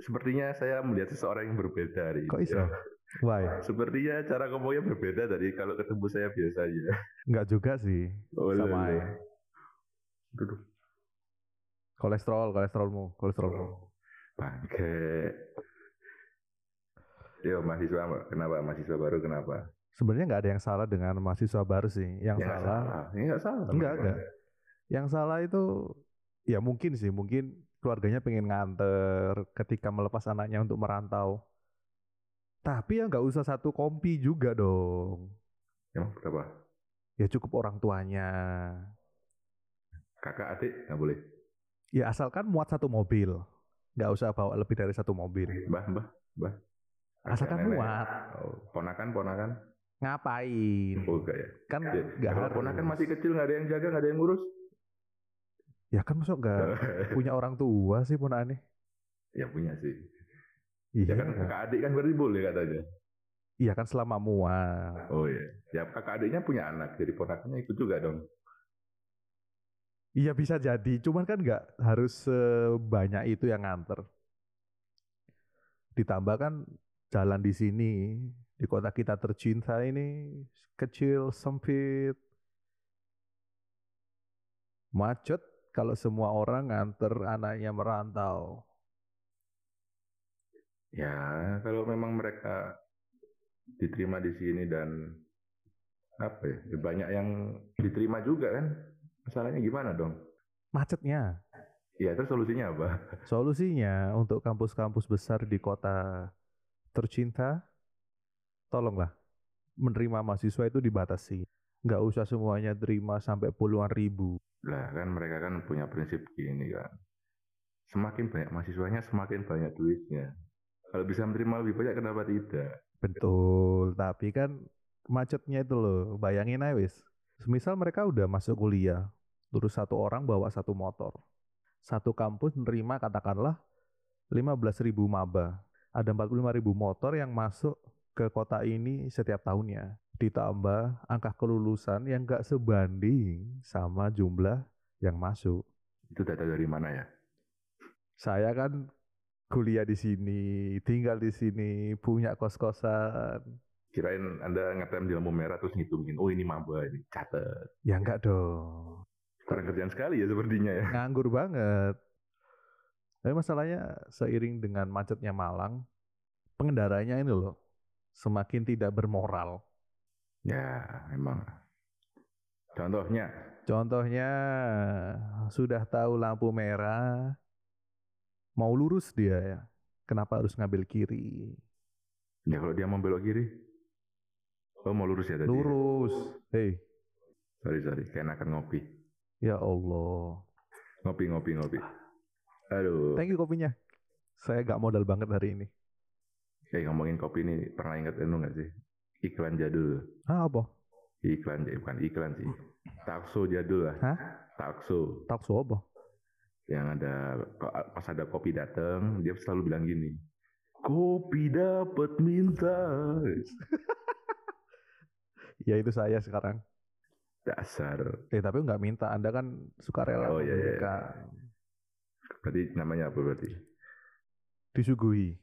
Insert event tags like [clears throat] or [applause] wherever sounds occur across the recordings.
sepertinya saya melihat seseorang yang berbeda hari Kok ini. iso? Why? Sepertinya cara ngomongnya berbeda dari kalau ketemu saya biasanya. Enggak juga sih. Oh, Sama. Duduk. Kolesterol, kolesterolmu, kolesterolmu. Bangke. Yo mahasiswa kenapa mahasiswa baru kenapa? Sebenarnya nggak ada yang salah dengan mahasiswa baru sih. Yang Ya, nggak salah, salah. Ya, salah. Enggak, enggak. yang salah itu ya mungkin sih, mungkin keluarganya pengen nganter ketika melepas anaknya untuk merantau. Tapi ya nggak usah satu kompi juga dong. Emang berapa? Ya cukup orang tuanya. Kakak adik nggak boleh. Ya asalkan muat satu mobil. Nggak usah bawa lebih dari satu mobil. Mbah, mbah, mbah. Asalkan nenek. muat. Oh, ponakan, ponakan. Ngapain? Oh, enggak ya. Kan Ya, Kalau harus. ponakan masih kecil nggak ada yang jaga, nggak ada yang ngurus. Ya kan masuk nggak [laughs] punya orang tua sih pun aneh. ya punya sih. Iya Ya kan kakak adik kan berarti boleh katanya. Iya kan selama muat. Oh iya. Ya kakak adiknya punya anak, jadi ponakannya ikut juga dong. Iya bisa jadi, cuman kan nggak harus sebanyak itu yang nganter. Ditambah kan jalan di sini, di kota kita tercinta ini kecil, sempit, macet kalau semua orang nganter anaknya merantau. Ya kalau memang mereka diterima di sini dan apa ya, ya banyak yang diterima juga kan. Masalahnya gimana dong? Macetnya. Ya terus solusinya apa? Solusinya untuk kampus-kampus besar di kota tercinta, tolonglah menerima mahasiswa itu dibatasi. Nggak usah semuanya terima sampai puluhan ribu. Lah kan mereka kan punya prinsip gini kan. Semakin banyak mahasiswanya, semakin banyak duitnya. Kalau bisa menerima lebih banyak, kenapa tidak? Betul, tapi kan macetnya itu loh, bayangin aja wis. Semisal mereka udah masuk kuliah, terus satu orang bawa satu motor. Satu kampus menerima katakanlah 15.000 maba. Ada 45.000 motor yang masuk ke kota ini setiap tahunnya. Ditambah angka kelulusan yang gak sebanding sama jumlah yang masuk. Itu data dari mana ya? Saya kan kuliah di sini, tinggal di sini, punya kos-kosan. Kirain Anda ngetem di lampu merah terus ngitungin, oh ini maba, ini catet. Ya enggak dong. Kurang kerjaan sekali ya sepertinya ya. Nganggur banget. Tapi masalahnya seiring dengan macetnya Malang, pengendaranya ini loh semakin tidak bermoral. Ya, emang. Contohnya, Contohnya sudah tahu lampu merah, mau lurus dia ya. Kenapa harus ngambil kiri? ya kalau dia mau belok kiri, oh mau lurus ya tadi? Lurus. Hei, Sorry, sorry, akan ngopi. ya Allah. Ngopi, ngopi, ngopi. Aduh, Thank you kopinya. Saya gak modal banget hari ini. Kayak ngomongin kopi ini, pernah ingat itu nggak sih? Iklan jadul. Ah apa? Iklan, eh, bukan iklan sih. Takso jadul lah. Hah? Takso. Takso apa? Yang ada, pas ada kopi datang, dia selalu bilang gini. Kopi dapat minta. [laughs] Ya itu saya sekarang. Dasar. Eh tapi nggak minta, Anda kan suka rela Oh, iya, iya. memberikan. Berarti namanya apa berarti? Disuguhi.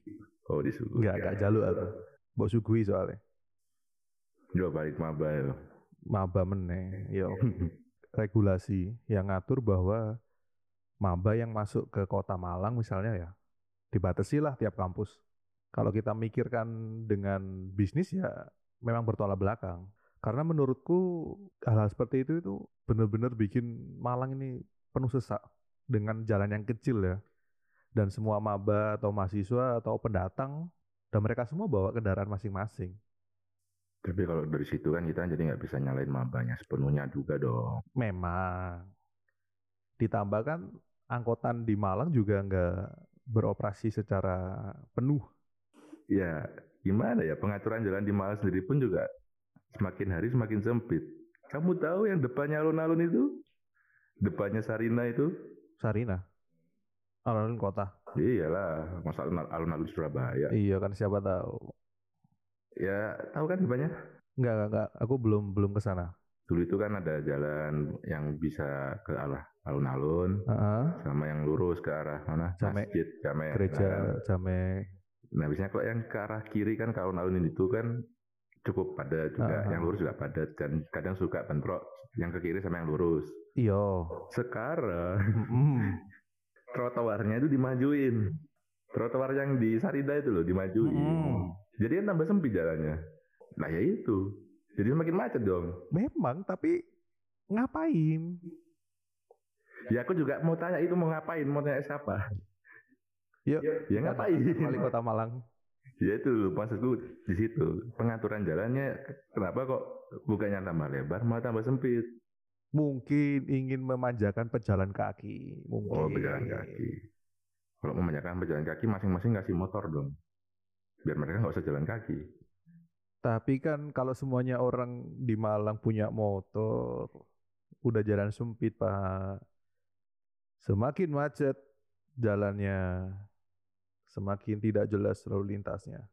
Oh, disuguh. Nggak, nggak jaluk aku. Mbok suguhi soalnya. Coba balik maba ya. Maba meneh. Yo, [laughs] regulasi yang ngatur bahwa maba yang masuk ke kota Malang misalnya ya dibatasi lah tiap kampus. Kalau kita mikirkan dengan bisnis ya memang bertolak belakang. Karena menurutku hal-hal seperti itu itu benar-benar bikin Malang ini penuh sesak dengan jalan yang kecil ya. Dan semua maba atau mahasiswa atau pendatang dan mereka semua bawa kendaraan masing-masing. Tapi kalau dari situ kan kita jadi nggak bisa nyalain mabanya sepenuhnya juga dong. Memang. Ditambah kan angkutan di Malang juga nggak beroperasi secara penuh. Ya, gimana ya pengaturan jalan di Malang sendiri pun juga semakin hari semakin sempit. Kamu tahu yang depannya alun-alun itu? Depannya Sarina itu? Sarina. Alun-alun kota. Iyalah, masa alun- alun-alun Surabaya. Iya kan siapa tahu. Ya, tahu kan depannya? Enggak, enggak, enggak. Aku belum belum ke sana. Dulu itu kan ada jalan yang bisa ke arah alun-alun Heeh. sama yang lurus ke arah mana Jamek. masjid Jamek. Gereja Nah, Jamek. Nah, biasanya kalau yang ke arah kiri kan ke alun-alun itu kan cukup padat juga, Ah. yang lurus juga padat dan kadang suka bentrok yang ke kiri sama yang lurus. Iya. Sekarang. Trotoarnya itu dimajuin. Trotoar yang di Sarida itu loh dimajuin. Mm-mm. Jadi kan tambah sempit jalannya. Nah ya itu. Jadi semakin macet dong. Memang, tapi ngapain? Ya aku juga mau tanya itu mau ngapain? Mau tanya siapa? Yuk, Ya ngapain? Wali Kota Malang. Ya itu loh, maksudku di situ. Pengaturan jalannya kenapa kok bukannya tambah lebar malah tambah sempit? Mungkin ingin memanjakan pejalan kaki. Mungkin. Oh, pejalan kaki. Kalau memanjakan pejalan kaki masing-masing ngasih motor dong. Biar mereka nggak usah jalan kaki. Tapi kan kalau semuanya orang di Malang punya motor, udah jalan sempit, Pak. Semakin macet jalannya, semakin tidak jelas lalu lintasnya.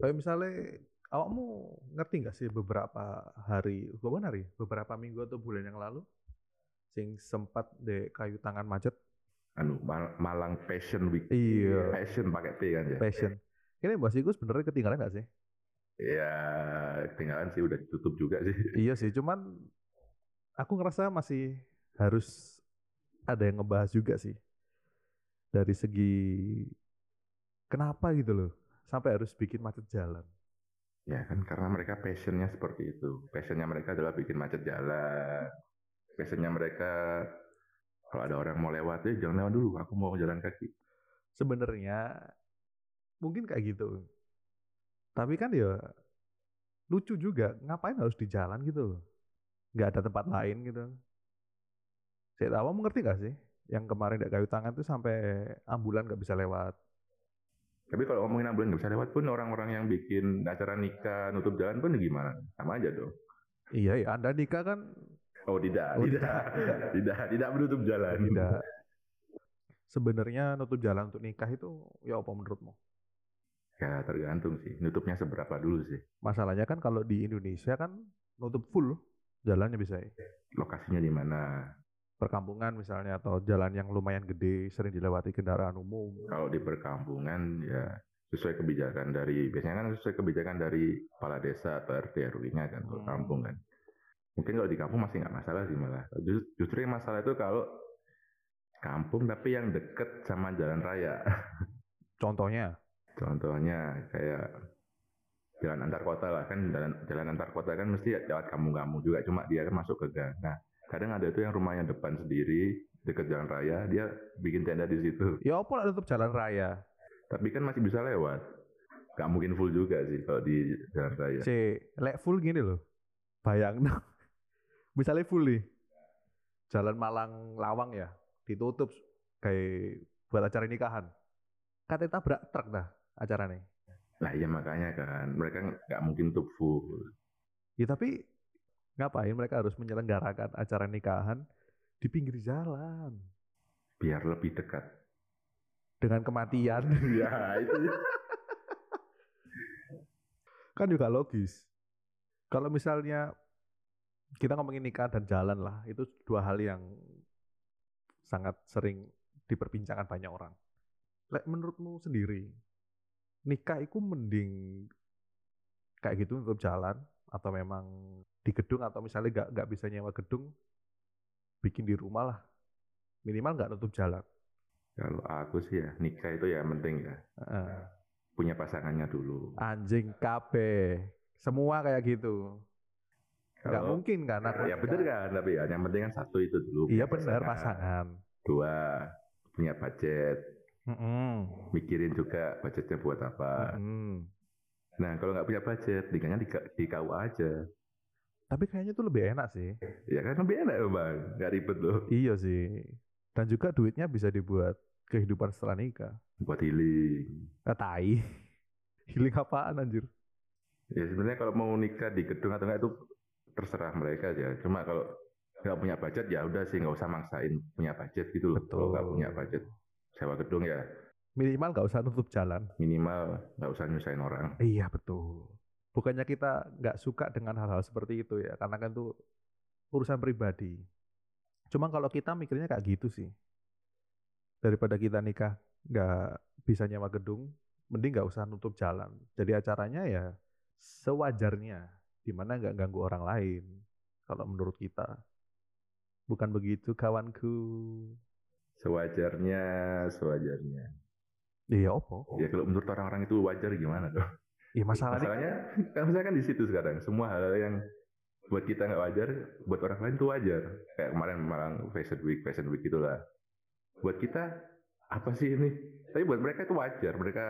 Kayak misalnya, awakmu ngerti nggak sih beberapa hari, bukan hari, beberapa minggu atau bulan yang lalu, sing sempat de kayu tangan macet, Anu Mal- Malang Fashion Week. Iya. Fashion pakai P kan ya. passion. Ini Mbak Siku sebenarnya ketinggalan nggak sih? Ya, ketinggalan sih udah ditutup juga sih. [laughs] Iya sih, cuman aku ngerasa masih harus ada yang ngebahas juga sih. Dari segi kenapa gitu loh, sampai harus bikin macet jalan. Ya kan karena mereka passionnya seperti itu. Passionnya mereka adalah bikin macet jalan. Passionnya mereka kalau ada orang mau lewat, eh jangan lewat dulu, aku mau jalan kaki. Sebenarnya mungkin kayak gitu. Tapi kan ya lucu juga, ngapain harus di jalan gitu. Nggak ada tempat lain gitu. Saya tahu, kamu ngerti gak sih? Yang kemarin di kayu tangan tuh sampai ambulan nggak bisa lewat. Tapi kalau ngomongin ambulan nggak bisa lewat pun orang-orang yang bikin acara nikah, nutup jalan pun gimana? Sama aja dong. Iya, ya, Anda nikah kan Oh tidak, Oh, tidak, tidak. [laughs] tidak, tidak, menutup jalan. Tidak. Sebenarnya nutup jalan untuk nikah itu ya apa menurutmu? Ya tergantung sih, nutupnya seberapa dulu sih. Masalahnya kan kalau di Indonesia kan nutup full jalannya bisa ya. Lokasinya di mana? Perkampungan misalnya atau jalan yang lumayan gede sering dilewati kendaraan umum. Kalau di perkampungan ya sesuai kebijakan dari biasanya kan sesuai kebijakan dari kepala desa atau RT RW-nya kan Hmm. kampung kan. Mungkin kalau di kampung masih nggak masalah sih malah. Justru, justru yang masalah itu kalau kampung tapi yang deket sama jalan raya. [laughs] Contohnya, Contohnya kayak jalan antar kota lah kan jalan jalan antar kota kan mesti lewat kampung-kampung juga cuma dia kan masuk ke gang. Nah kadang ada itu yang rumahnya depan sendiri deket jalan raya dia bikin tenda di situ. ya apa lah nutup jalan raya? Tapi kan masih bisa lewat. Gak mungkin full juga sih kalau di jalan raya. C, lek full gini loh. Bayang [laughs] Misalnya full nih. Jalan Malang Lawang ya, ditutup kayak buat acara nikahan. Katanya tabrak truk dah acaranya. Nah iya makanya kan mereka nggak mungkin tuh full. Ya tapi ngapain mereka harus menyelenggarakan acara nikahan di pinggir jalan Biar lebih dekat. dengan kematian [laughs] ya itu. kan juga logis. Kalau misalnya kita ngomongin nikah dan jalan lah, itu dua hal yang sangat sering diperbincangkan banyak orang. Lek menurutmu sendiri, nikah itu mending kayak gitu untuk jalan atau memang di gedung atau misalnya nggak nggak bisa nyewa gedung, bikin di rumah lah, minimal nggak nutup jalan. Kalau aku sih ya nikah itu ya penting ya Heeh. punya pasangannya dulu. Anjing kabeh, semua kayak gitu. Nggak mungkin kan aku Ya bener kan tapi ya yang penting kan satu itu dulu. Iya benar pasangan. Dua punya budget. Mm-mm. Mikirin juga budgetnya buat apa. Mm-mm. Nah kalau nggak punya budget nikahnya di, di KUA aja. Tapi kayaknya tuh lebih enak sih. Ya kan lebih enak loh bang. Nggak ribet loh. Iya sih. Dan juga duitnya bisa dibuat kehidupan setelah nikah. Buat healing. Nah, tai. [laughs] Healing apaan anjir? Ya sebenarnya kalau mau nikah di gedung atau enggak itu terserah mereka aja. Cuma kalau nggak punya budget ya udah sih nggak usah maksain punya budget gitu loh. Kalau nggak Betul. punya budget sewa gedung ya Minimal nggak usah nutup jalan. minimal nggak usah nyusahin orang. Iya betul. Bukannya kita nggak suka dengan hal-hal seperti itu ya, karena kan itu urusan pribadi. Cuma kalau kita mikirnya kayak gitu sih. Daripada kita nikah nggak bisa nyewa gedung, mending nggak usah nutup jalan. Jadi acaranya ya sewajarnya, di mana nggak ganggu orang lain. Kalau menurut kita. Bukan begitu kawanku. Sewajarnya, sewajarnya. Iya opo. Ya kalau menurut orang-orang itu wajar gimana dong? Iya masalahnya, Masalahnya kan [laughs] kan di situ sekarang semua hal yang buat kita nggak wajar, buat orang lain itu wajar. Kayak kemarin Malang Fashion Week, Fashion Week itulah. Buat kita apa sih ini? Tapi buat mereka itu wajar. Mereka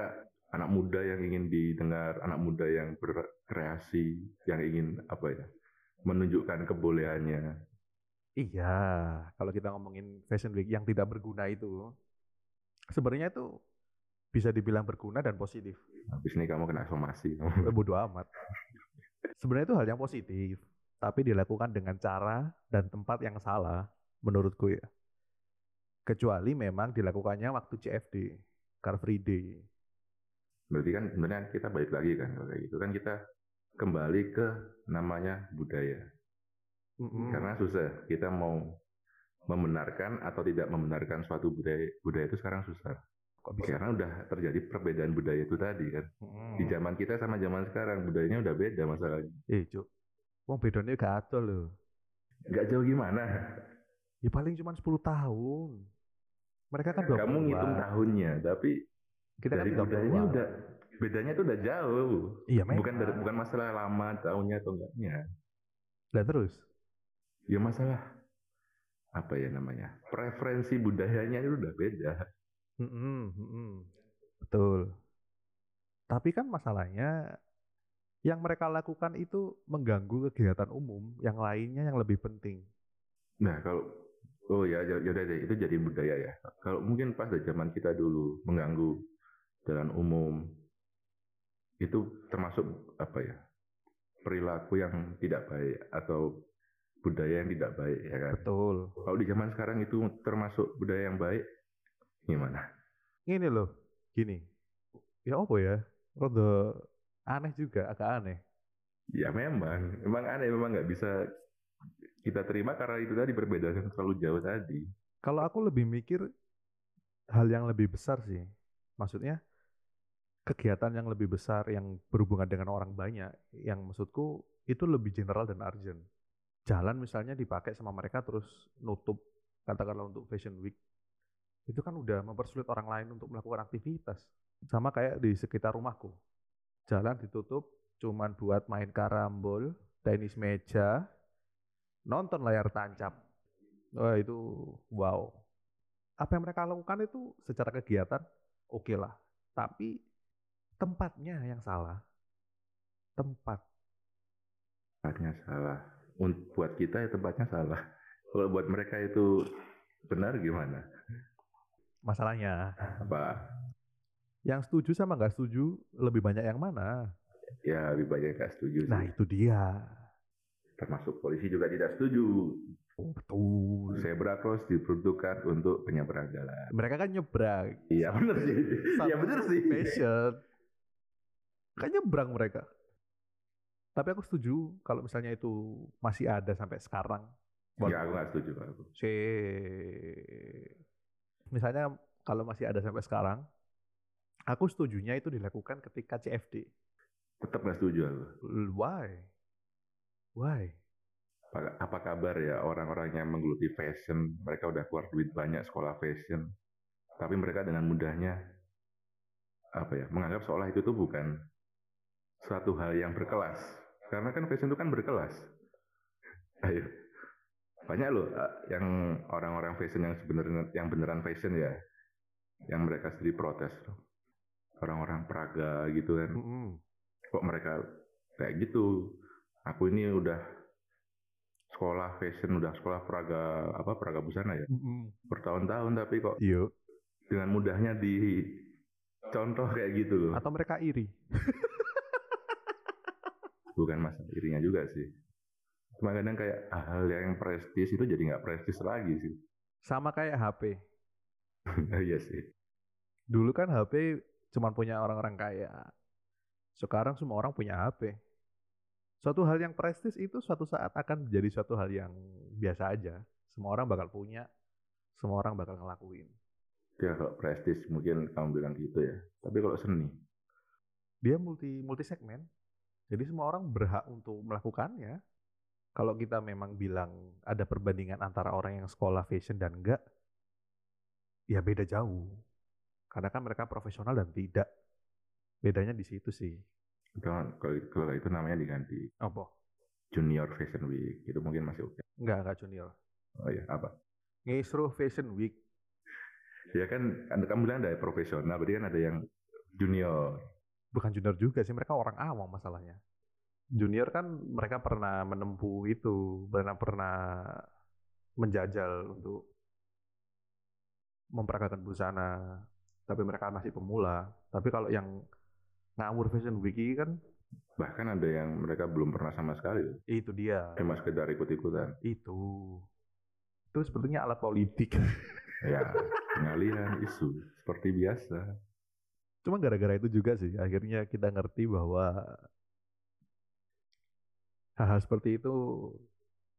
anak muda yang ingin didengar, anak muda yang berkreasi, yang ingin apa ya? menunjukkan kebolehannya. iya. Kalau kita ngomongin Fashion Week yang tidak berguna itu, sebenarnya itu bisa dibilang berguna dan positif. Habis ini kamu kena somasi. [laughs] Bodoh amat. Sebenarnya itu hal yang positif, tapi dilakukan dengan cara dan tempat yang salah, menurutku ya. Kecuali memang dilakukannya waktu CFD, Car Free Day. Berarti kan sebenarnya kita balik lagi kan kalau kayak gitu kan kita kembali ke namanya budaya. Mm-mm. Karena susah kita mau membenarkan atau tidak membenarkan suatu budaya budaya itu sekarang susah. Kok bisa? Karena udah terjadi perbedaan budaya itu tadi kan. Mm-mm. Di zaman kita sama zaman sekarang budayanya udah beda masalahnya. Eh, Cuk. Wong bedanya gak ada loh. Nggak jauh gimana. Ya paling cuma 10 tahun. Mereka kan 20 Kamu ngitung tahunnya, tapi Kita kan dari 30 budayanya udah bedanya itu udah jauh. Iya, memang. Bukan dari, bukan masalah lama tahunnya atau enggaknya. Dan terus? Ya masalah apa ya namanya? Preferensi budayanya itu udah beda. Mm-mm, mm-mm. Betul. Tapi kan masalahnya yang mereka lakukan itu mengganggu kegiatan umum, yang lainnya yang lebih penting. Nah, kalau oh ya ya udah deh itu jadi budaya ya. Kalau mungkin pas dari zaman kita dulu mengganggu jalan umum itu termasuk apa ya? perilaku yang tidak baik atau budaya yang tidak baik ya kan. Betul. Kalau di zaman sekarang itu termasuk budaya yang baik gimana? Ini loh, gini. Ya apa ya? Rada aneh juga, agak aneh. Ya memang, memang aneh, memang nggak bisa kita terima karena itu tadi perbedaan yang terlalu jauh tadi. Kalau aku lebih mikir hal yang lebih besar sih. Maksudnya kegiatan yang lebih besar yang berhubungan dengan orang banyak, yang maksudku itu lebih general dan urgent. Jalan misalnya dipakai sama mereka terus nutup, katakanlah untuk Fashion Week. Itu kan udah mempersulit orang lain untuk melakukan aktivitas. Sama kayak di sekitar rumahku. Jalan ditutup cuman buat main karambol, tenis meja, nonton layar tancap. Wah itu wow. Apa yang mereka lakukan itu secara kegiatan oke lah. Tapi tempatnya yang salah. Tempat. Tempatnya salah. Buat kita ya tempatnya salah. Kalau buat mereka itu benar gimana? Masalahnya. Apa? Yang setuju sama nggak setuju lebih banyak yang mana? Ya lebih banyak yang nggak setuju sih. Nah itu dia. Termasuk polisi juga tidak setuju. Oh, betul. Zebra cross diperuntukkan untuk penyeberang jalan. Mereka kan nyebrang. Iya benar sih. Iya benar sih. Fashion. Kan nyebrang mereka. Tapi aku setuju kalau misalnya itu masih ada sampai sekarang. Ya aku nggak setuju aku. Si misalnya kalau masih ada sampai sekarang, aku setujunya itu dilakukan ketika CFD. Tetap nggak setuju aku. Why? Why? Apa, apa kabar ya orang-orang yang menggeluti fashion? Mereka udah keluar duit banyak sekolah fashion, tapi mereka dengan mudahnya apa ya menganggap seolah itu tuh bukan suatu hal yang berkelas. Karena kan fashion itu kan berkelas. Ayo, banyak loh eh, yang orang-orang fashion yang sebenarnya yang beneran fashion ya, yang mereka sendiri protes. Orang-orang Praga gitu kan, Mm-mm. kok mereka kayak gitu? Aku ini udah sekolah fashion, udah sekolah Praga apa Praga busana ya, Mm-mm. bertahun-tahun tapi kok Iya. dengan mudahnya dicontoh kayak gitu loh. Atau mereka iri. Bukan masalah irinya juga sih. Cuma kadang kayak hal yang prestis itu jadi nggak prestis lagi sih. Sama kayak HP. [laughs] Iya sih. Dulu kan HP cuma punya orang-orang kaya. Sekarang semua orang punya HP. Suatu hal yang prestis itu suatu saat akan menjadi suatu hal yang biasa aja. Semua orang bakal punya, semua orang bakal ngelakuin. Ya kalau prestis mungkin kamu bilang gitu ya. Tapi kalau seni, Dia multi multi segmen. Jadi semua orang berhak untuk melakukannya. Kalau kita memang bilang ada perbandingan antara orang yang sekolah fashion dan enggak, ya beda jauh. Karena kan mereka profesional dan tidak. Bedanya di situ sih. kalau, kalau, kalau itu namanya diganti Apa? Junior Fashion Week. Itu mungkin masih oke. Enggak, enggak junior. Oh iya, apa? Ngisru Fashion Week. Ya kan, anda kamu bilang ada profesional, berarti kan ada yang junior. Bukan junior juga sih, mereka orang awam masalahnya. Junior kan mereka pernah menempuh itu, pernah pernah menjajal untuk memperagakan busana, tapi mereka masih pemula. Tapi kalau yang ngawur Fashion Week ini kan Bahkan ada yang mereka belum pernah sama sekali. itu dia, Cuma sekedar ikut-ikutan. itu. Itu sepertinya alat politik. [laughs] Ya, pengalihan isu. Seperti biasa. Cuma gara-gara itu juga sih, akhirnya kita ngerti bahwa hal-hal seperti itu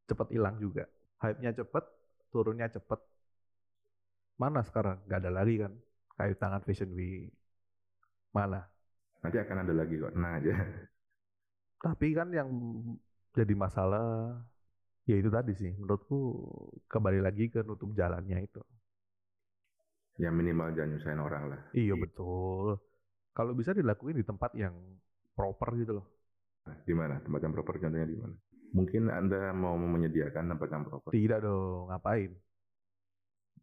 cepat hilang juga. Hype-nya cepat, turunnya cepat. Mana sekarang? Nggak ada lagi kan? Kayu tangan Fashion Week. Mana? Nanti akan ada lagi kok, tenang aja. Tapi kan yang jadi masalah, ya itu tadi sih. Menurutku kembali lagi ke nutup jalannya itu. Ya minimal jangan nyusahin orang lah. Iya betul. Kalau bisa dilakuin di tempat yang proper gitu loh. Nah, Di mana? Tempat yang proper contohnya di mana? Mungkin Anda mau menyediakan tempat yang proper. Tidak dong, ngapain?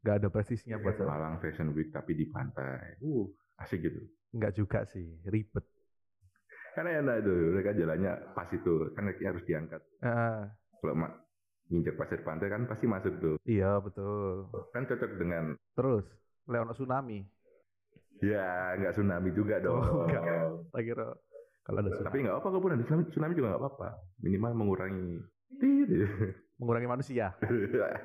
Gak ada prestisnya buat saya. Malang Fashion Week tapi di pantai. Uh, asik gitu. Enggak juga sih, ribet. Karena enak itu, mereka jalannya pas itu. Kan kakinya harus diangkat. Ah, Kalau mak nginjek pasir pantai kan pasti masuk tuh. iya betul. Kan cocok dengan Terus, Leono tsunami. ya nggak tsunami juga dong. Oh, enggak. Tak kira kalau ada tsunami. Tapi nggak apa kalaupun ada tsunami, tsunami juga nggak apa-apa. Minimal mengurangi mengurangi manusia.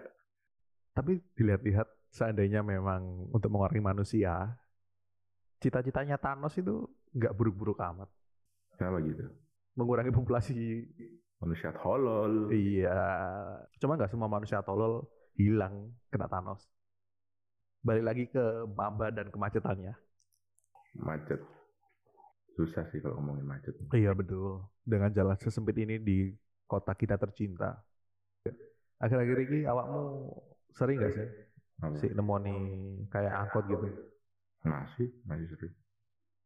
[laughs] Tapi dilihat-lihat seandainya memang untuk mengurangi manusia, cita-citanya Thanos itu nggak buruk-buruk amat. Kenapa gitu? Mengurangi populasi, Manusia tolol. iya. Cuma nggak semua manusia tolol hilang kena Thanos. Balik lagi ke maba dan kemacetannya. Macet. Susah sih kalau ngomongin macet. Iya betul. Dengan jalan sesempit ini di kota kita tercinta. Akhir-akhir ini awakmu sering gak sih Apa? si nemoni kayak angkot gitu? Masih, masih sering.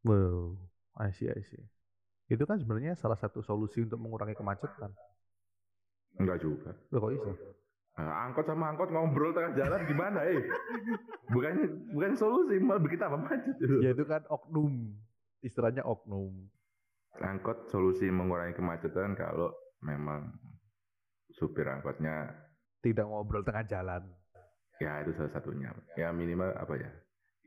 Wow, I see, I see. Itu kan sebenarnya salah satu solusi untuk mengurangi kemacetan. Enggak juga. Loh kok bisa? Nah, angkot sama angkot ngobrol tengah jalan gimana eh? Bukan bukan solusi, malah bikin tambah macet. Ya itu kan oknum. Istilahnya oknum. Angkot solusi mengurangi kemacetan kalau memang supir angkotnya Tidak ngobrol tengah jalan. ya itu salah satunya. Ya minimal apa ya?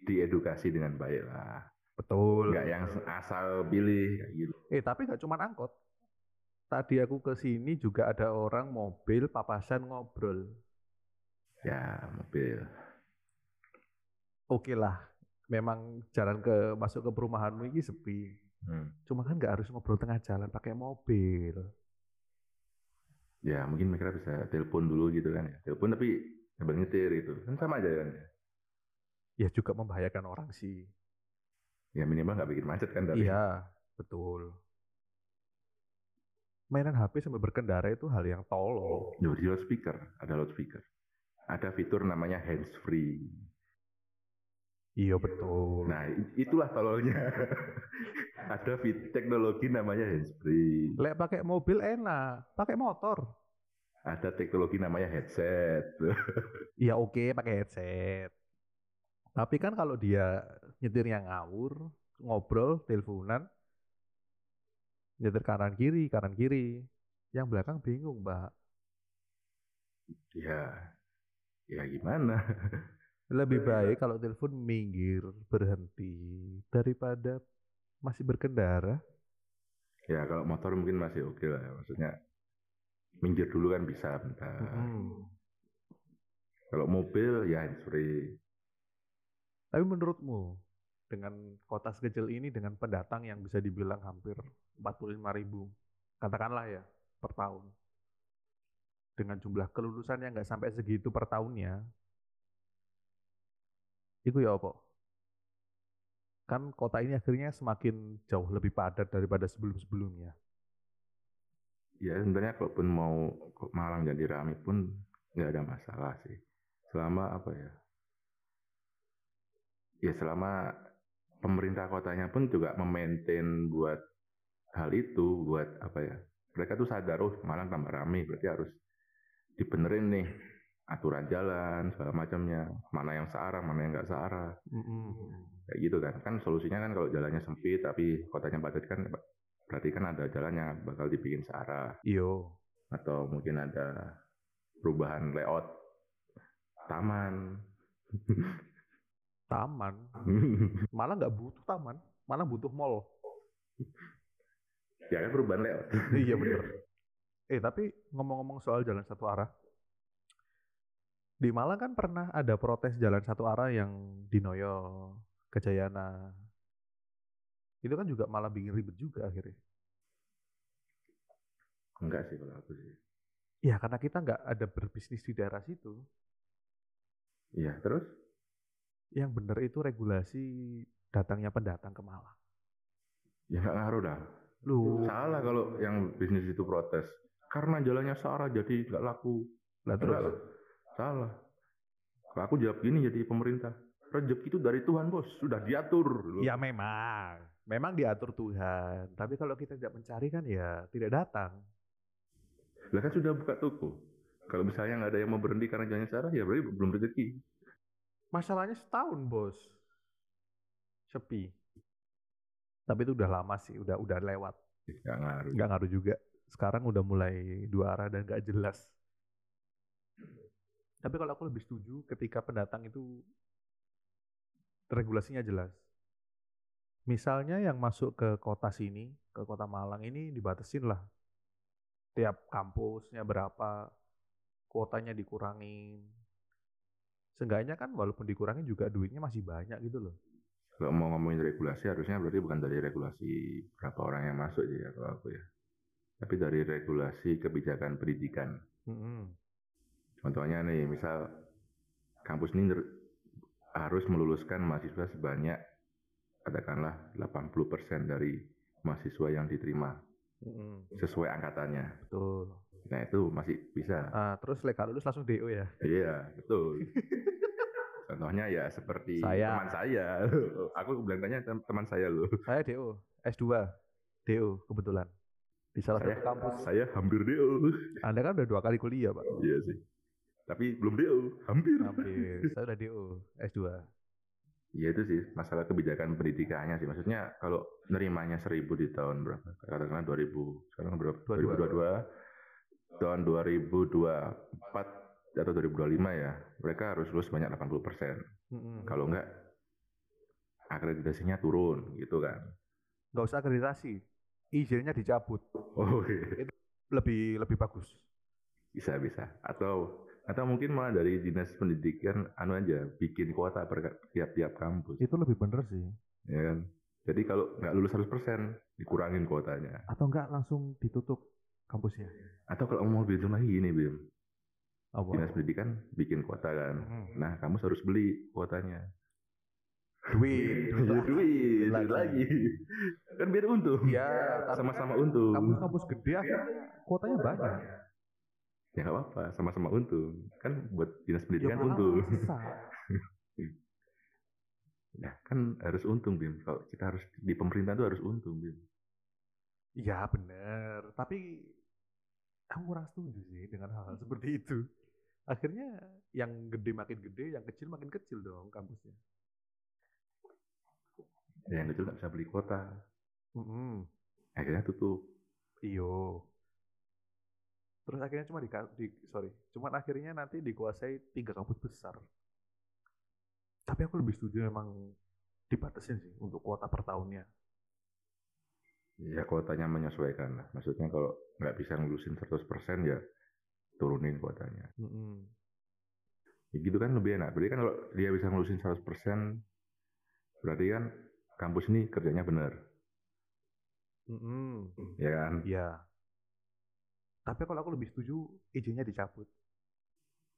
Diedukasi dengan baik lah. Betul. Enggak yang asal pilih kayak gitu. Eh tapi gak cuma angkot. Tadi aku ke sini juga ada orang mobil papasan ngobrol. Ya, mobil. Oke lah, memang jalan ke masuk ke perumahanmu ini sepi. Hmm. Cuma kan nggak harus ngobrol tengah jalan pakai mobil. Ya, mungkin mereka bisa telepon dulu gitu kan ya. Telepon tapi sambil nyetir itu. Kan sama aja kan ya. Ya juga membahayakan orang sih. Ya minimal nggak bikin macet kan tadi. Iya, betul. Mainan HP sambil berkendara itu hal yang tolol. Loh, di loudspeaker, ada loudspeaker. Ada fitur namanya hands free. Iya betul. Nah, itulah tololnya. [laughs] ada fit teknologi namanya hands free. Lek pakai mobil enak, pakai motor. Ada teknologi namanya headset. [laughs] Iya oke pakai headset. Tapi kan kalau dia nyetirnya ngawur, ngobrol, teleponan, nyetir kanan kiri, kanan kiri, yang belakang bingung, Mbak. ya, ya gimana? [laughs] Lebih baik kalau telepon minggir, berhenti daripada masih berkendara. Ya kalau motor mungkin masih oke lah. Maksudnya minggir dulu kan bisa bentar. Mm-mm. Kalau mobil ya hands free. Tapi menurutmu dengan kota sekecil ini dengan pendatang yang bisa dibilang hampir 45 ribu, katakanlah ya per tahun. dengan jumlah kelulusan yang nggak sampai segitu per tahunnya, itu ya apa? Kan kota ini akhirnya semakin jauh lebih padat daripada sebelum-sebelumnya. Ya sebenarnya kalaupun mau Malang jadi ramai pun nggak ada masalah sih. Selama apa ya? Ya selama pemerintah kotanya pun juga memaintain buat hal itu, buat apa ya? Mereka tuh sadar, oh Malang tambah ramai, berarti harus dibenerin nih aturan jalan segala macamnya. Mana yang searah mana yang nggak searah. Mm-hmm. kayak gitu kan. Kan solusinya kan kalau jalannya sempit tapi kotanya padat kan berarti kan ada jalan yang bakal dibikin searah. Iyo atau mungkin ada perubahan layout taman. Taman? Malah nggak butuh taman malah butuh mall. Ya kan perubahan layout. Iya benar eh tapi ngomong-ngomong soal jalan satu arah di Malang kan pernah ada protes jalan satu arah yang di Noyo, Kejayana. Itu kan juga malah bikin ribet juga akhirnya. Enggak sih kalau aku sih. Ya karena kita nggak ada berbisnis di daerah situ. Iya terus? Yang benar itu regulasi datangnya pendatang ke Malang. Ya nggak ngaruh dah. Lu salah kalau yang bisnis itu protes. Karena jalannya searah jadi nggak laku. Lah terus? Salah. Kalau aku jawab gini jadi pemerintah. Rezeki itu dari Tuhan bos, sudah diatur. Ya memang, memang diatur Tuhan. Tapi kalau kita tidak mencari kan ya tidak datang. Lah kan sudah buka toko. Kalau misalnya nggak ada yang mau berhenti karena jalannya sarah, ya berarti belum rezeki. Masalahnya setahun bos, sepi. Tapi itu udah lama sih, udah udah lewat. Gak ngaruh. Gak ngaruh juga. Sekarang udah mulai dua arah dan gak jelas. Tapi kalau aku lebih setuju ketika pendatang itu regulasinya jelas. Misalnya yang masuk ke kota sini, ke kota Malang ini dibatasin lah. Tiap kampusnya berapa, kuotanya dikurangin. Seenggaknya kan walaupun dikurangin juga duitnya masih banyak gitu loh. Kalau mau ngomongin regulasi harusnya berarti bukan dari regulasi berapa orang yang masuk ya kalau aku ya. Tapi dari regulasi kebijakan pendidikan. Mm -hmm. Contohnya nih, misal kampus ini harus meluluskan mahasiswa sebanyak katakanlah 80% dari mahasiswa yang diterima sesuai angkatannya. Betul. Nah itu masih bisa. Ah, terus legal lulus langsung DO ya? Iya, betul. [laughs] Contohnya ya seperti saya. teman saya. [laughs] Aku bilang tanya teman saya loh. Saya DO, S2. DO kebetulan. Di salah saya, satu kampus. Saya hampir DO. Anda kan udah dua kali kuliah, Pak. Iya sih. Tapi belum DO, hampir. Hampir. [laughs] Saya udah DO, S2. Iya itu sih masalah kebijakan pendidikannya sih. Maksudnya kalau nerimanya seribu di tahun berapa? Katakanlah 2000, sekarang berapa? 2022. Tahun 2024 atau 2025 ya, mereka harus lulus banyak 80 persen. Mm-hmm. Kalau enggak, akreditasinya turun gitu kan. Enggak usah akreditasi, izinnya dicabut. Oh iya. Itu lebih lebih bagus. Bisa bisa. Atau atau mungkin malah dari dinas pendidikan anu aja bikin kuota per tiap-tiap kampus. Itu lebih bener sih. Ya kan? Jadi kalau nggak lulus 100% dikurangin kuotanya. Atau enggak langsung ditutup kampusnya. Atau kalau mau lebih lagi gini, Bim. Apa? Dinas pendidikan bikin kuota kan. Hmm. Nah, kamu harus beli kuotanya. Duit, [laughs] duit, duit, lagi. lagi. Kan biar untung. Iya, sama-sama untung. Kampus-kampus gede akhirnya kuotanya banyak. Ya nggak apa-apa, sama-sama untung. Kan buat dinas pendidikan [laughs] ya, untung. nah kan harus untung Bim. Kalau kita harus di pemerintah itu harus untung Bim. Iya benar. Tapi aku kurang setuju sih dengan hal-hal seperti itu. Akhirnya yang gede makin gede, yang kecil makin kecil dong kampusnya. Ya, yang kecil nggak bisa beli kuota. Mm -hmm. Akhirnya tutup. Iyo. Terus akhirnya cuma di, di sorry, cuma akhirnya nanti dikuasai tiga kampus besar. Tapi aku lebih setuju memang dibatasin sih untuk kuota per tahunnya. Ya kuotanya menyesuaikan lah. Maksudnya kalau nggak bisa ngelusin 100% ya turunin kuotanya. Mm -hmm. Ya gitu kan lebih enak. Berarti kan kalau dia bisa ngelusin 100% berarti kan kampus ini kerjanya benar. Mm -hmm. Ya kan? Iya. Tapi kalau aku lebih setuju izinnya dicabut.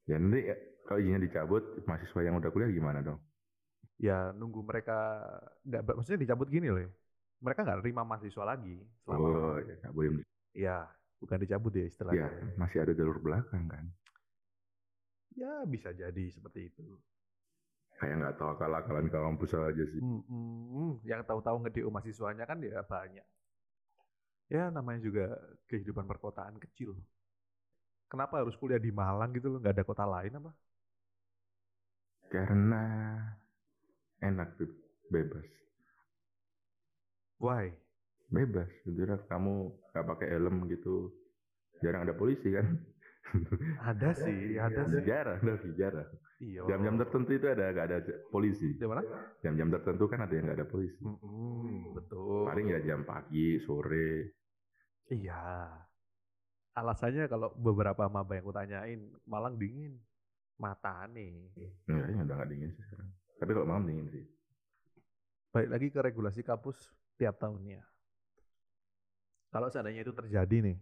Ya nanti ya, kalau izinnya dicabut, mahasiswa yang udah kuliah gimana dong? Ya nunggu mereka nggak maksudnya dicabut gini loh. ya. Mereka nggak terima mahasiswa lagi selama Oh, ya nggak boleh. ya bukan dicabut ya istilahnya. Ya masih ada jalur belakang kan. Ya bisa jadi seperti itu. Kayak nggak tahu akal-akalan kampus aja sih. Hmm, hmm, yang tahu-tahu nge-DO mahasiswanya kan ya banyak. Ya namanya juga kehidupan perkotaan kecil. Kenapa harus kuliah di Malang gitu loh? Nggak ada kota lain apa? Karena enak Beb. bebas. Why? Bebas. Jujur kamu nggak pakai helm gitu. Jarang ada polisi kan. Ada sih, ada sih. Jarang, ada sih jarang. Iya. Jam-jam tertentu itu ada nggak ada polisi. Di mana? Jam-jam tertentu kan ada yang nggak ada polisi. Mm-mm, betul. Paling ya jam pagi, sore. Iya. Alasannya kalau beberapa maba yang kutanyain, Malang dingin. Mata nih. Enggak, ya udah nggak dingin sih sekarang. Tapi kalau malam dingin sih. Balik lagi ke regulasi kampus tiap tahunnya. Kalau seandainya itu terjadi nih,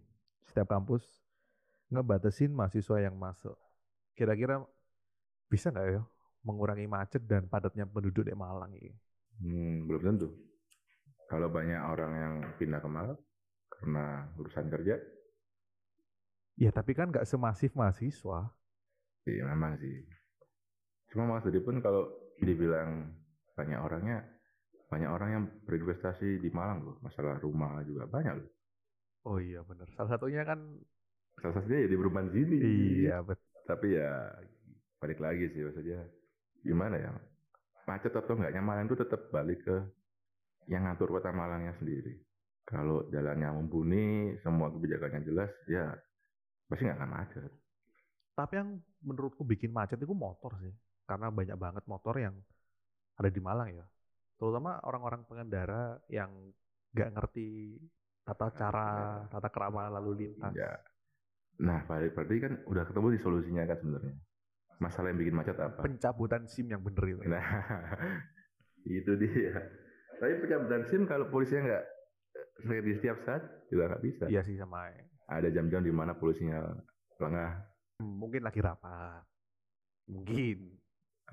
setiap kampus ngebatasin mahasiswa yang masuk. Kira-kira bisa nggak ya mengurangi macet dan padatnya penduduk di Malang ini? Hmm, belum tentu. Kalau banyak orang yang pindah ke Malang karena urusan kerja, Ya tapi kan nggak semasif mahasiswa. sih memang sih. Cuma Mas Dodi pun kalau dibilang banyak orangnya, banyak orang yang berinvestasi di Malang loh. Masalah rumah juga banyak loh. Oh iya benar. Salah satunya kan Salah satunya ya di perumahan sini. iya betul. Tapi ya balik lagi sih maksudnya gimana ya macet atau enggaknya Malang itu tetap balik ke yang ngatur kota Malangnya sendiri. Kalau jalannya mumpuni, semua kebijakannya jelas, ya pasti nggak akan macet. Tapi yang menurutku bikin macet itu motor sih. Karena banyak banget motor yang ada di Malang ya. Terutama orang-orang pengendara yang nggak ngerti tata cara, tata kerama lalu lintas. Ya. Nah, berarti kan udah ketemu di solusinya kan sebenarnya. Masalah yang bikin macet apa? Pencabutan SIM yang bener itu. Nah, [laughs] itu dia. Tapi pencabutan SIM kalau polisinya nggak ready setiap saat juga nggak bisa. Iya sih sama. Ada jam-jam di mana polisinya lengah, Hmm, Mungkin lagi rapat. Mungkin.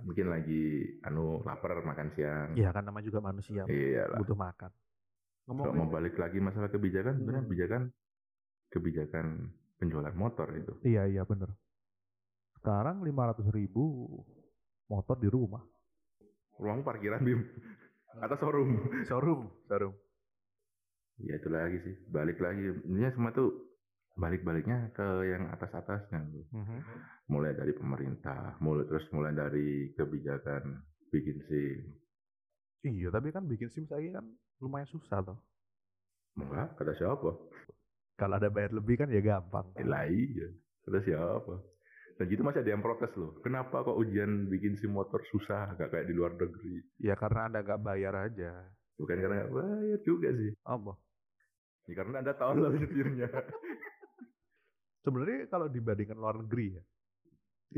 mungkin lagi anu lapar makan siang. Ya kan nama juga manusia Iya lah. butuh makan. Kalau Ngomong mau balik lagi masalah kebijakan, sebenarnya Hmm. kebijakan kebijakan penjualan motor itu. Iya iya bener. Sekarang 500 ribu motor di rumah. Ruang parkiran bim [laughs] atau showroom. Showroom, showroom. Ya itu lagi sih, balik lagi. Ini semua tuh balik-baliknya ke yang atas-atasnya. Mhm. Mulai dari pemerintah, mulai terus mulai dari kebijakan bikin SIM. Iya, tapi kan bikin SIM saya kan lumayan susah toh. Enggak, kata siapa? Kalau ada bayar lebih kan ya gampang. Lah iya, kata siapa? Dan gitu masih ada yang protes loh. Kenapa kok ujian bikin SIM motor susah, gak kayak di luar negeri? Ya karena Anda nggak bayar aja. Bukan karena nggak bayar juga sih. Apa? Ya, karena anda tahu lah nyetirnya. [laughs] Sebenarnya kalau dibandingkan luar negeri ya,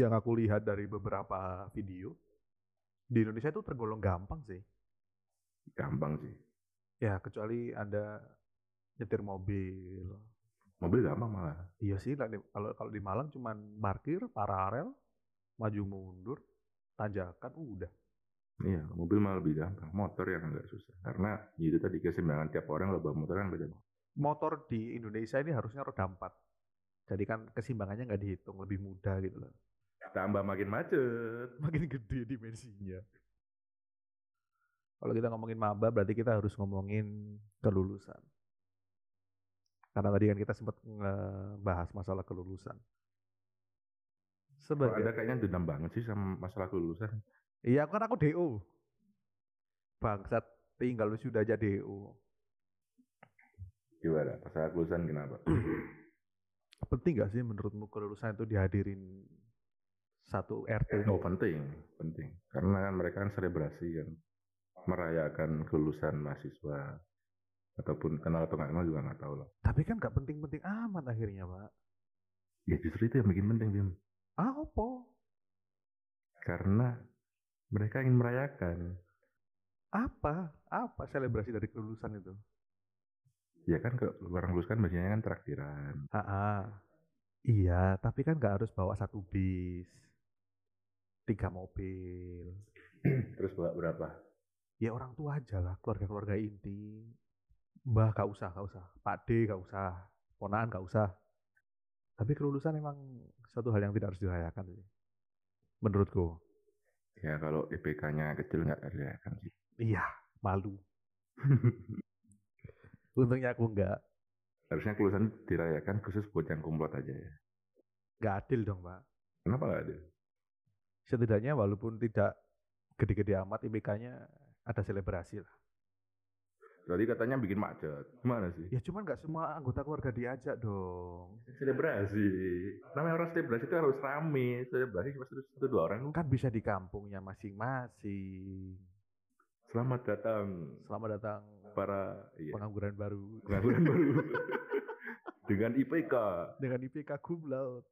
yang aku lihat dari beberapa video, di Indonesia itu tergolong gampang sih. Gampang sih. Ya kecuali Anda nyetir mobil. Mobil gampang malah. Iya sih, kalau kalau di Malang cuman parkir, paralel, maju mundur, tanjakan, udah. Iya, mobil malah lebih gampang. Motor yang agak susah. Karena itu tadi keseimbangan tiap orang lo bawa motor kan beda. Motor di Indonesia ini harusnya roda empat. Jadi kan keseimbangannya nggak dihitung, lebih mudah gitu loh. Tambah makin macet. [laughs] Makin gede dimensinya. Kalau kita ngomongin maba, berarti kita harus ngomongin kelulusan. Karena tadi kan kita sempat ngebahas masalah kelulusan. Sebagai ada kayaknya dendam banget sih sama masalah kelulusan. Iya, kan aku DO. Bangsat, tinggal sudah aja DO. Gimana? Masalah kelulusan kenapa? [clears throat] Penting gak sih menurutmu kelulusan itu dihadirin satu RT? Oh penting, penting. Karena kan mereka kan selebrasi kan. Merayakan kelulusan mahasiswa. Ataupun kenal atau nggak kenal juga nggak tahu lah. Tapi kan gak penting-penting amat akhirnya, Pak. Ya justru itu yang bikin penting, Bim. Ah, apa? Karena mereka ingin merayakan. Apa? Apa selebrasi dari kelulusan itu? Ya kan ke orang lulus kan biasanya kan traktiran. Ah, ah. Iya, tapi kan nggak harus bawa satu bis, tiga mobil. [clears throat] Terus bawa berapa? Ya orang tua aja lah, keluarga-keluarga inti. Mbah gak usah, gak usah. Pak D gak usah. Ponaan gak usah. Tapi kelulusan emang suatu hal yang tidak harus dirayakan sih. Menurutku. Ya kalau IPK-nya kecil nggak kelihatan sih. Iya, malu. [laughs] Untungnya aku enggak. Harusnya kelulusan dirayakan khusus buat yang kumlot aja ya. Nggak adil dong, Pak. Kenapa nggak ada? Setidaknya walaupun tidak gede-gede amat IPK-nya ada selebrasi lah. Tadi katanya bikin macet. Gimana sih? Ya cuman nggak semua anggota keluarga diajak dong. Selebrasi. Namanya orang selebrasi itu harus rame. Selebrasi cuma satu, satu dua orang. Kan bisa di kampungnya masing-masing. Selamat datang Selamat datang para iya, pengangguran baru pengangguran baru. [laughs] Dengan IPK. dengan IPK cum laude.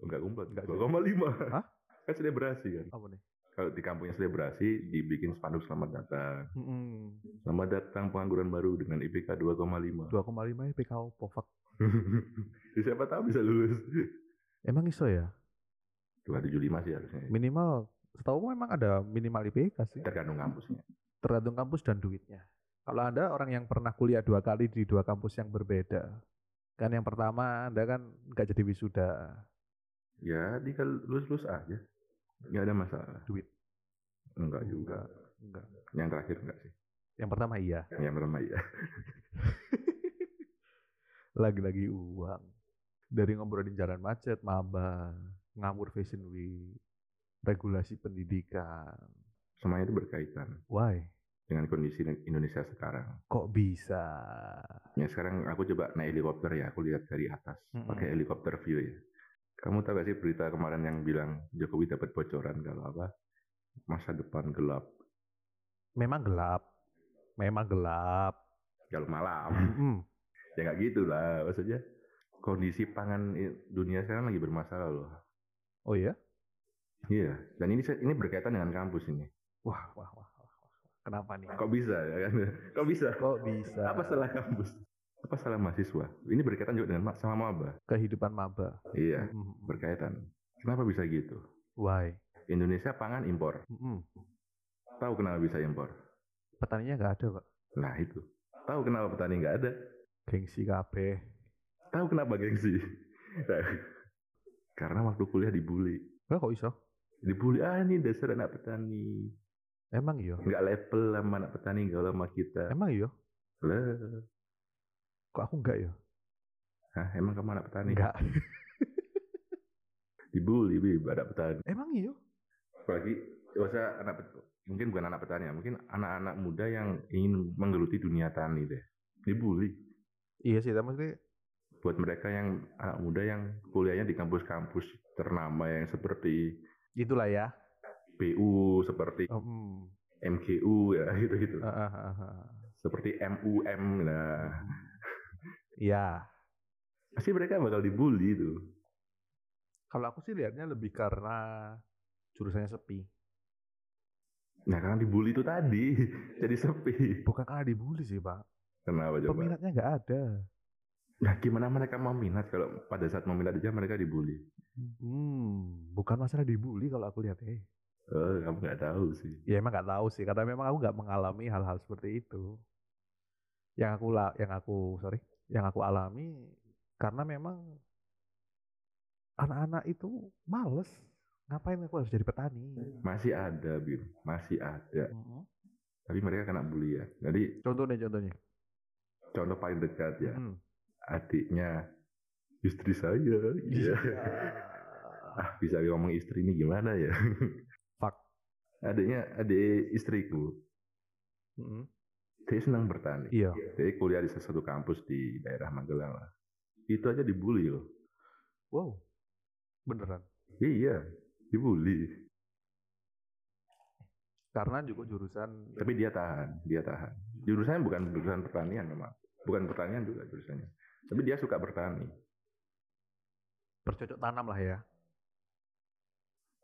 Enggak kumlot. Enggak, 2,5. Hah? Kan selebrasi kan. Apa nih? Kalau di kampungnya selebrasi dibikin spanduk selamat datang. Mm-mm. Selamat datang pengangguran baru dengan IPK 2,5. 2,5 IPK opo fuck. Siapa tahu bisa lulus. Emang iso ya? 275 sih harusnya. Minimal setahu memang ada minimal IPK sih. Tergantung kampusnya. Tergantung kampus dan duitnya. Kalau Anda orang yang pernah kuliah dua kali di dua kampus yang berbeda. Kan yang pertama Anda kan nggak jadi wisuda. Ya, di lulus-lulus aja. Nggak ada masalah. Duit. Enggak juga. Enggak. Yang terakhir enggak sih. Yang pertama iya. Yang pertama iya. [laughs] Lagi-lagi uang. Dari ngobrolin jalan macet, maba, ngamur fashion week, regulasi pendidikan. Semuanya itu berkaitan Why? dengan kondisi Indonesia sekarang. Kok bisa? Ya sekarang aku coba naik helikopter ya, aku lihat dari atas, Mm-mm. pakai helikopter view ya. Kamu tahu gak sih berita kemarin yang bilang Jokowi dapat bocoran kalau apa? Masa depan gelap Memang gelap. Memang gelap. kalau malam. Mm-mm. ya nggak gitu lah, maksudnya kondisi pangan dunia sekarang lagi bermasalah loh. Oh iya? Iya, dan ini ini berkaitan dengan kampus ini. Wah, wah, wah, wah, wah. Kenapa nih? Kok bisa ya kan? [laughs] Kok bisa? Kok bisa? Apa salah kampus? Apa salah mahasiswa? Ini berkaitan juga dengan ma- sama maba. Kehidupan maba. Iya, Mm-mm. berkaitan. Kenapa bisa gitu? Why? Indonesia pangan impor. Mm-mm. Tahu kenapa bisa impor? Petaninya nggak ada, Pak. Nah itu. Tahu kenapa petani nggak ada? Gengsi kabeh. Tahu kenapa gengsi? Nah, [laughs] Karena waktu kuliah dibully. Lah kok iso? Dibully, ah ini dasar anak petani. Emang iya? Nggak level sama anak petani, nggak sama kita. Emang iya? Lah, Kok aku enggak ya? Hah, emang kamu anak petani? Enggak. [laughs] Dibully, Bib, anak petani. Emang iya? Apalagi, usah anak pet- mungkin bukan anak petani ya, mungkin anak-anak muda yang ingin menggeluti dunia tani deh. Dibully. Iya sih, tapi maksudnya Buat mereka yang anak muda yang kuliahnya di kampus-kampus ternama yang seperti itulah ya. BU, seperti Oh, hmm. MGU ya [laughs] gitu-gitu. Ah, ah, ah. Seperti MUM, nah Iya. pasti mereka bakal dibully itu. Kalau aku sih lihatnya lebih karena jurusannya sepi. Nah karena dibully itu tadi [laughs] jadi sepi. Bukan karena dibully sih, Pak. Kenapa coba? Peminatnya nggak ada. Nah gimana mereka mau minat kalau pada saat mau minat aja mereka dibully? Hmm, bukan masalah dibully kalau aku lihat eh. Oh, kamu nggak tahu sih. Ya emang nggak tahu sih, karena memang aku nggak mengalami hal-hal seperti itu. Yang aku la, yang aku sorry, yang aku alami karena memang anak-anak itu males. Ngapain aku harus jadi petani? Masih ada, Bim. Masih ada. Mm-mm. Tapi mereka kena bully ya. Jadi Contohnya, contohnya. contoh paling dekat ya. Mm. Adiknya istri saya. Iya. [laughs] ah, bisa ngomong istri ini gimana ya? Fuck. Adiknya adik istriku. Mm-mm. Dia senang bertani. Iya. Dia kuliah di salah satu kampus di daerah Magelang lah. Itu aja dibully loh. Wow. Beneran. Iya, dibully. Karena juga jurusan Tapi dia tahan, dia tahan. Jurusannya bukan jurusan pertanian memang. Bukan pertanian juga jurusannya. Tapi dia suka bertani. bercocok tanam lah ya.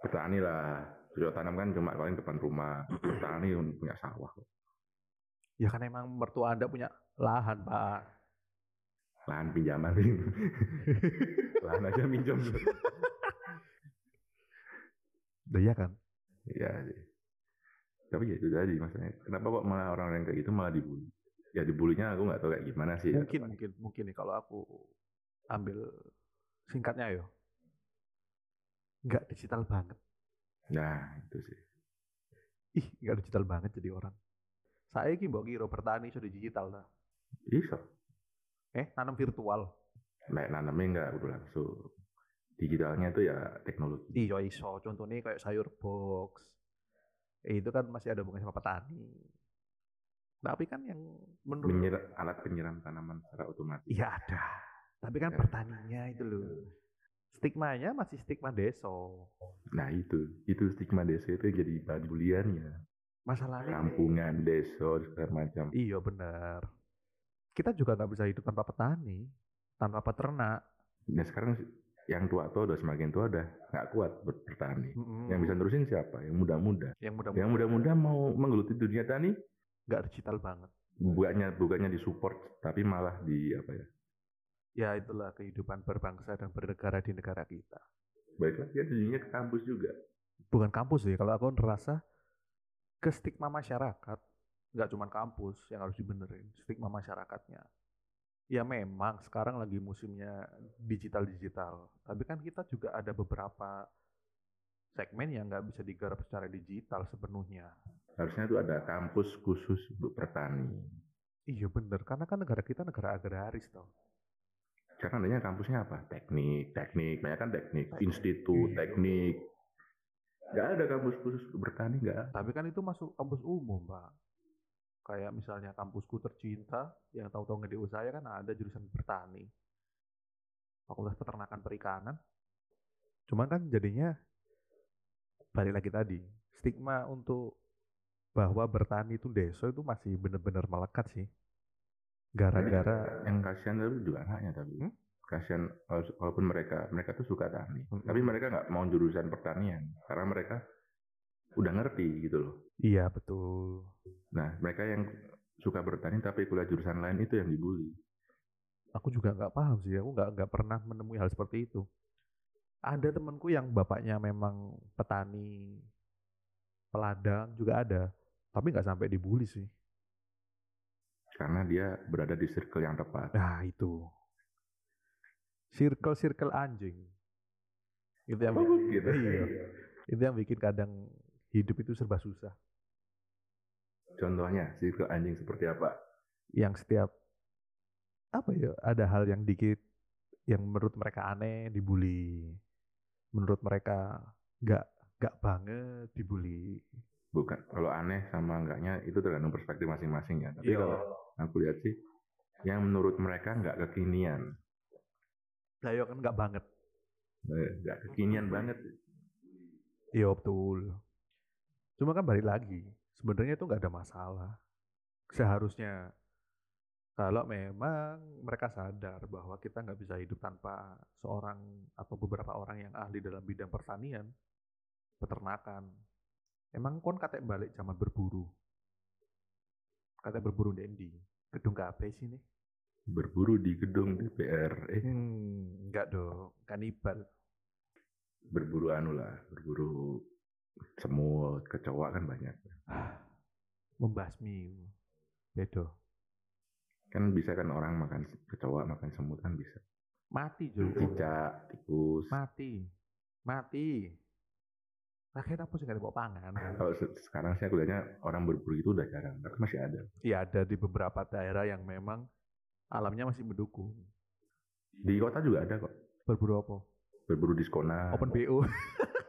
Bertani lah. Cocok tanam kan cuma paling depan rumah. Bertani punya sawah. Ya kan emang mertua Anda punya lahan, Pak. lahan pinjaman [laughs] lahan aja minjem Udah iya kan? Iya sih. Tapi ya itu tadi maksudnya. Kenapa kok malah orang yang kayak gitu malah dibully? Ya dibulinya aku nggak tahu kayak gimana sih. Mungkin ya, mungkin mungkin nih kalau aku ambil singkatnya yo. Nggak digital banget. Nah itu sih. Ih, nggak digital banget jadi orang. Saya ki mbok kira bertani sudah digital lah. Iso. Eh, nanam virtual. Nah, nanamnya nggak udah langsung. Digitalnya itu ya teknologi. Iya iso. Contohnya kayak sayur box. Eh, itu kan masih ada hubungannya sama petani. Tapi kan yang menurut Menyiram, alat penyiram tanaman secara otomatis. Iya ada. Tapi kan Ya. pertaniannya itu loh. Stigmanya masih stigma deso. Nah itu, itu stigma desa itu jadi bahan buliannya. Masalahnya Kampungan, desa, segala macam. Iya benar. Kita juga nggak bisa hidup tanpa petani, tanpa peternak. Nah sekarang yang tua tua udah semakin tua udah nggak kuat ber- bertani. Mm-mm. Yang bisa nerusin siapa? Yang muda-muda. yang mudah Yang muda-muda mau menggeluti dunia tani, nggak digital banget. bukannya bukannya disupport, tapi malah di apa ya? Ya itulah kehidupan berbangsa dan bernegara di negara kita. Baik lagi ya dunia ke kampus juga. Bukan kampus sih, kalau aku ngerasa ke stigma masyarakat, nggak cuma kampus yang harus dibenerin, stigma masyarakatnya. Ya memang sekarang lagi musimnya digital-digital, tapi kan kita juga ada beberapa segmen yang nggak bisa digarap secara digital sepenuhnya. Harusnya tuh ada kampus khusus untuk petani. Iya bener, karena kan negara kita negara agraris toh. Karena adanya kampusnya apa? Teknik, teknik, banyak kan teknik, institut, Iya. teknik. Nggak ada kampus khusus bertani, nggak. Tapi kan itu masuk kampus umum, Pak. Kayak misalnya kampusku tercinta, yang tahu-tahu nggak saya kan ada jurusan bertani. Fakultas Peternakan Perikanan. Cuman kan jadinya balik lagi tadi, stigma untuk bahwa bertani itu deso itu masih bener-bener melekat sih. Gara-gara yang kasihan tapi juga anaknya tapi Hmm? Kasihan wala- walaupun mereka mereka tuh suka tani Mm-mm. tapi mereka nggak mau jurusan pertanian karena mereka udah ngerti gitu loh iya betul. nah mereka yang suka bertani tapi kuliah jurusan lain itu yang dibully Aku juga nggak paham sih, aku nggak nggak pernah menemui hal seperti itu. Ada temanku yang bapaknya memang petani peladang juga ada, tapi nggak sampai dibully sih. karena dia berada di circle yang tepat Nah itu, circle-circle anjing. Itu yang Oh, bikin, gitu. iya. itu yang bikin kadang hidup itu serba susah. contohnya circle anjing seperti apa Yang setiap apa ya, ada hal yang dikit yang menurut mereka aneh dibully, menurut mereka nggak nggak banget dibully. bukan kalau aneh sama enggaknya itu tergantung perspektif masing-masing ya tapi Iya. kalau aku lihat sih yang menurut mereka nggak kekinian Lah kan nggak banget. Eh, nggak kekinian banget Iya betul. Cuma kan balik lagi, sebenarnya itu nggak ada masalah. Seharusnya kalau memang mereka sadar bahwa kita nggak bisa hidup tanpa seorang atau beberapa orang yang ahli dalam bidang pertanian, peternakan. Emang kon kate balik zaman berburu. Kate berburu di endi? Gedung KB sih nih. Berburu di gedung DPR eh Hmm, enggak dong, kanibal. berburu anu lah, berburu semut, kecoa kan banyak. Membasmi. Bedo. Kan bisa kan orang makan kecoa, makan semut kan bisa. Mati juga. Cicak, tikus. Mati. Mati. Rakyat apa sih nggak dibawa pangan? Kalau se- sekarang saya kuliahnya orang berburu itu udah jarang, tapi masih ada. Iya ada di beberapa daerah yang memang alamnya masih mendukung. Di kota juga ada kok. Berburu apa? Berburu diskonan. Open BO. [laughs]